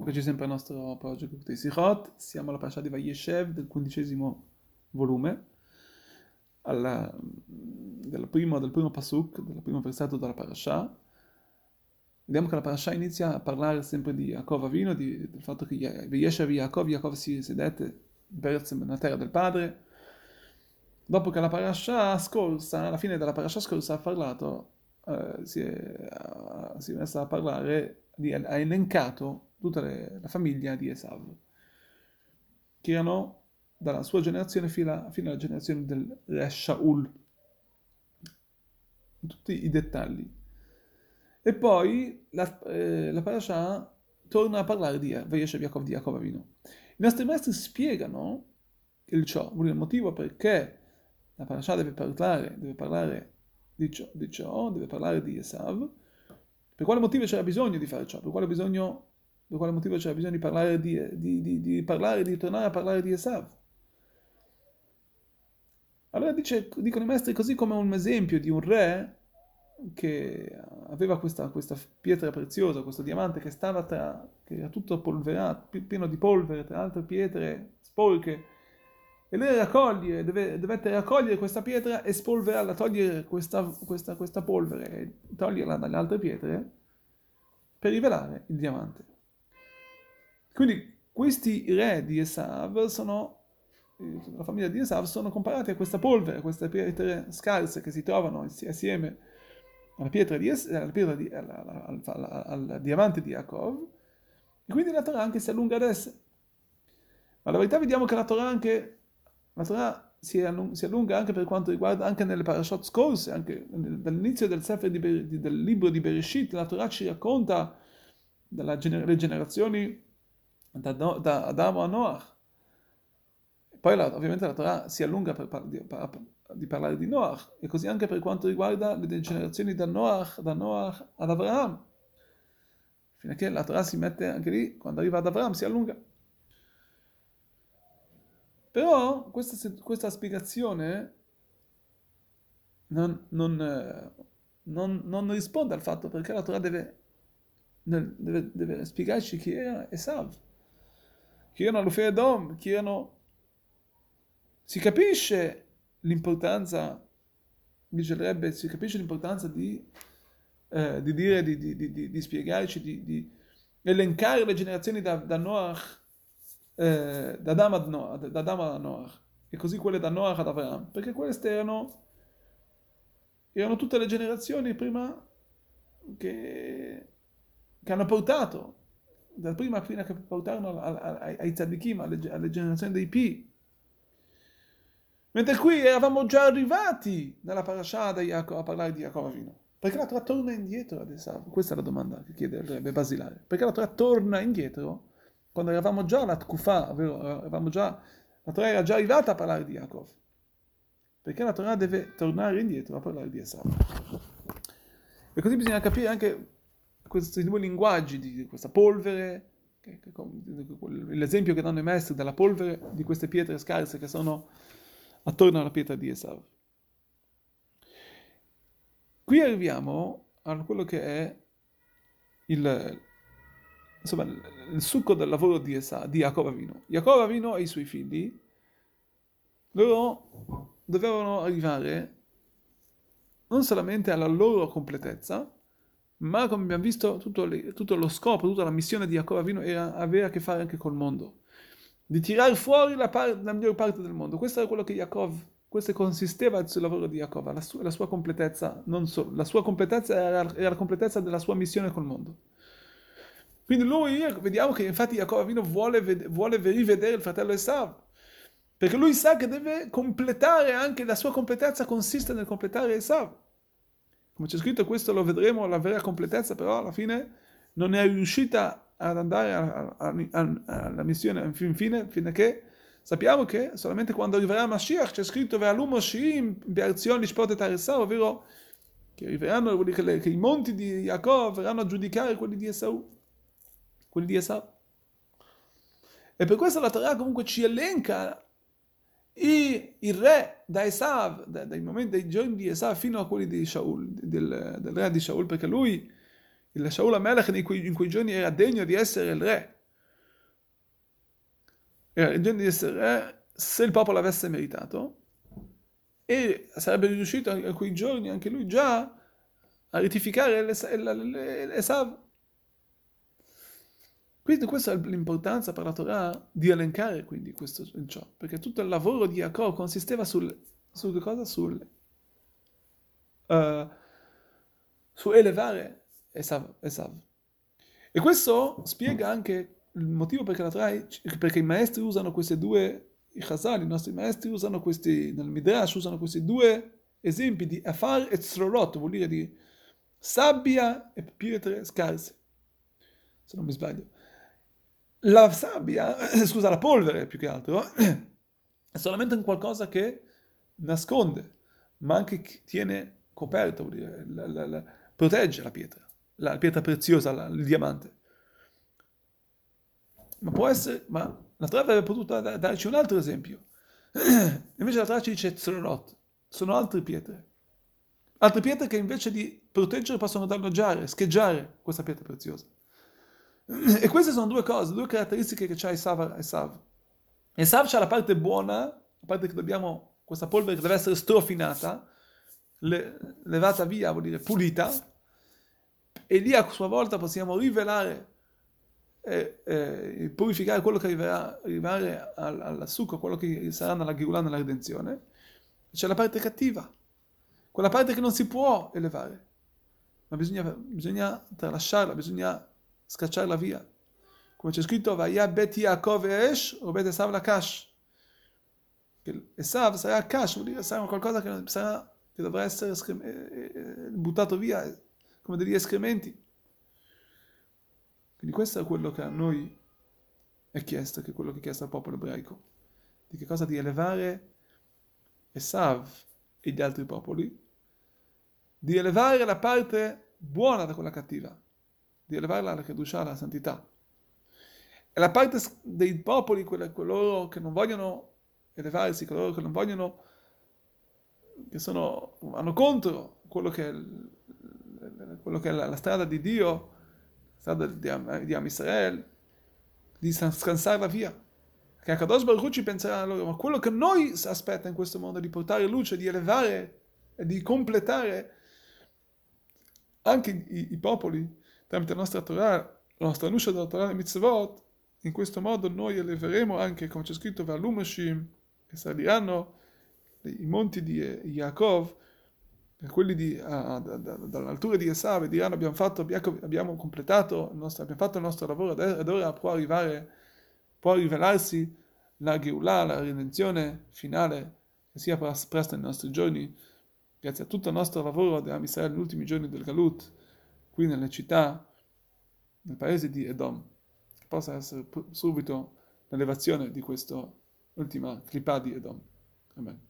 Eccoci sempre al nostro progetto di Sichot, siamo alla parasha di Vayeshev del quindicesimo volume, alla, del, primo, del primo pasuk, del primo versetto della parasha. Vediamo che la parasha inizia a parlare sempre di Yaakov Avino, di, del fatto che Vayeshev Yaakov, Yaakov si sedette nella terra del padre. Dopo che la parasha scorsa, alla fine della parasha scorsa, ha parlato, eh, si, è, si è messa a parlare, di, ha elencato tutta le, la famiglia di Esav, che erano dalla sua generazione fino, fino alla generazione del re Shaul. Tutti i dettagli. E poi la, eh, la parasha torna a parlare di Vayeshev Yaakov di Yaakov Avino. I nostri maestri spiegano il ciò, il motivo perché la parasha deve parlare, deve parlare di ciò, di ciò, deve parlare di Esav, per quale motivo c'era bisogno di fare ciò, per quale bisogno per quale motivo c'era bisogno di parlare di, di, di, di, parlare, di tornare a parlare di Esav. Allora dice, dicono i maestri così come un esempio di un re che aveva questa, questa pietra preziosa, questo diamante che stava tra, che era tutto polverato, pieno di polvere, tra altre pietre sporche, e lei raccoglie, deve, dovette raccogliere questa pietra e spolverarla, togliere questa, questa, questa polvere e toglierla dalle altre pietre per rivelare il diamante. Quindi questi re di Esav sono, la famiglia di Esav, sono comparati a questa polvere, a queste pietre scarse che si trovano assieme alla pietra di es- alla pietra di, alla, al, al, al, al, diamante di Yaakov, e quindi la Torah anche si allunga ad esse. Ma la verità vediamo che la Torah anche, la Torah si, allung- si allunga anche per quanto riguarda, anche nelle parashot scorse, anche dall'inizio del, di, del libro di Bereshit, la Torah ci racconta dalle gener- generazioni da, da Adamo a Noach. Poi la, ovviamente la Torah si allunga per, par, di, par, di, parlare di Noach, e così anche per quanto riguarda le generazioni da Noach, da Noach ad Abraham. Fino a che la Torah si mette anche lì, quando arriva ad Abraham si allunga. Però questa, questa spiegazione non, non, non, non, risponde al fatto perché la Torah deve, deve, deve spiegarci chi era Esav che erano Lufi Edom, che erano... Si capisce l'importanza, dice il Rebbe, si capisce l'importanza di, eh, di dire, di, di, di spiegarci, di, elencare le generazioni da, da Noach, eh, da Adam ad Noach, da Adam a Noach, e così quelle da Noach ad Abraham, perché queste erano, erano tutte le generazioni prima che, che hanno portato da prima fino a che portarono ai, ai tzadikim, alle, alle generazioni dei P. Mentre qui eravamo già arrivati nella parasha a parlare di Yaakov Avino. Perché la Torah torna indietro adesso? Questa è la domanda che chiede il Rebbe Basilare. Perché la Torah torna indietro quando eravamo già alla Tkufa, eravamo già, la Torah era già arrivata a parlare di Yaakov. Perché la Torah deve tornare indietro a parlare di Esav. E così bisogna capire anche questi due linguaggi di questa polvere, l'esempio che danno i maestri della polvere di queste pietre scarse che sono attorno alla pietra di Esav. Qui arriviamo a quello che è il, insomma, il succo del lavoro di, Esav, di Jacob Avino. Jacob Avino e i suoi figli, loro dovevano arrivare non solamente alla loro completezza, ma come abbiamo visto tutto, le, tutto lo scopo, tutta la missione di Jacob Avino era, avere a che fare anche col mondo, di tirare fuori la, par- la migliore parte del mondo. Questo era quello che Jacob, questo consisteva sul lavoro di Jacob, la, su- la sua completezza, non so, la sua completezza era, era, la completezza della sua missione col mondo. Quindi lui, vediamo che infatti Jacob Avino vuole, vuole rivedere il fratello Esav, perché lui sa che deve completare anche la sua completezza consiste nel completare Esav. Come c'è scritto, questo lo vedremo alla vera completezza, però alla fine non è riuscita ad andare alla missione fin fine, fino a che sappiamo che solamente quando arriverà Mashiach c'è scritto Ve'alumo Shiim Be'arzion Lishpot et ovvero che che, i monti di Yaakov verranno a giudicare quelli di Esau, quelli di Esau. E per questo la Torah comunque ci elenca i, il re da Esav, da, dai momenti dei giorni di Esav fino a quelli di Shaul, del, del re di Shaul, perché lui, il Shaul Amelech in quei, in quei giorni era degno di essere il re. era degno di essere re se il popolo avesse meritato e sarebbe riuscito a quei giorni anche lui già a rettificare Esav. Quindi questa è l'importanza per la Torah di elencare quindi questo ciò, perché tutto il lavoro di Jacob consisteva sul, sul cosa? Sul, uh, su elevare Esav, Esav. E questo spiega anche il motivo perché, la Torah, perché i maestri usano queste due, i Chazal, i nostri maestri usano questi, nel Midrash usano questi due esempi di Afar e Tzrorot, vuol dire di sabbia e pietre scarse, se non mi sbaglio la sabbia, scusa, la polvere più che altro, è solamente un qualcosa che nasconde, ma anche tiene coperto, vuol dire, la, la, la, protegge la pietra, la pietra preziosa, il diamante. Ma può essere, ma la Torah avrebbe potuto darci un altro esempio. Invece la Torah ci dice Tzorot, sono altre pietre. Altre pietre che invece di proteggere possono danneggiare, scheggiare questa pietra preziosa. E queste sono due cose, due caratteristiche che c'ha Esav. Esav. Esav c'ha la parte buona, la parte che dobbiamo, questa polvere che deve essere strofinata, le, levata via, vuol dire pulita, e lì a sua volta possiamo rivelare e, e purificare quello che arriverà, arrivare al, al succo, quello che sarà nella Ghiulà, nella redenzione. C'è la parte cattiva, quella parte che non si può elevare, ma bisogna, bisogna tralasciarla, bisogna scacciarla via. Come c'è scritto, Vaya bet Yaakov Esh o bet Esav Lakash. Esav sarà Kash, vuol dire sarà qualcosa che, sarà, che dovrà essere eh, eh, buttato via come degli escrementi. Quindi questo è quello che a noi è chiesto, che è quello che è chiesto al popolo ebraico. Di che cosa? Di elevare Esav e gli altri popoli, di elevare la parte buona da quella cattiva di elevarla alla Kedusha, alla santità. E la parte dei popoli, coloro che non vogliono elevarsi, coloro che non vogliono, che sono, vanno contro quello che è, quello che è la, la, strada di Dio, la strada di, di Am Israel, di scansarla via. Che Akadosh Baruch ci penserà a loro, ma quello che noi aspetta in questo mondo di portare luce, di elevare e di completare anche i, i popoli, tramite la nostra Torah, la nostra luce della Torah e mitzvot, in questo modo noi eleveremo anche, come c'è scritto, Valumashim, che saliranno i monti di Yaakov, quelli di, ah, dall'altura di Esav, e diranno abbiamo, fatto, abbiamo completato, nostro, abbiamo fatto il nostro lavoro, ed ora può arrivare, può rivelarsi la Geulah, la redenzione finale, che sia presto nei nostri giorni, grazie a tutto il nostro lavoro di Israele negli ultimi giorni del Galut, qui nelle città, nel paese di Edom, possa essere subito l'elevazione di questa ultima clipà di Edom. Amen.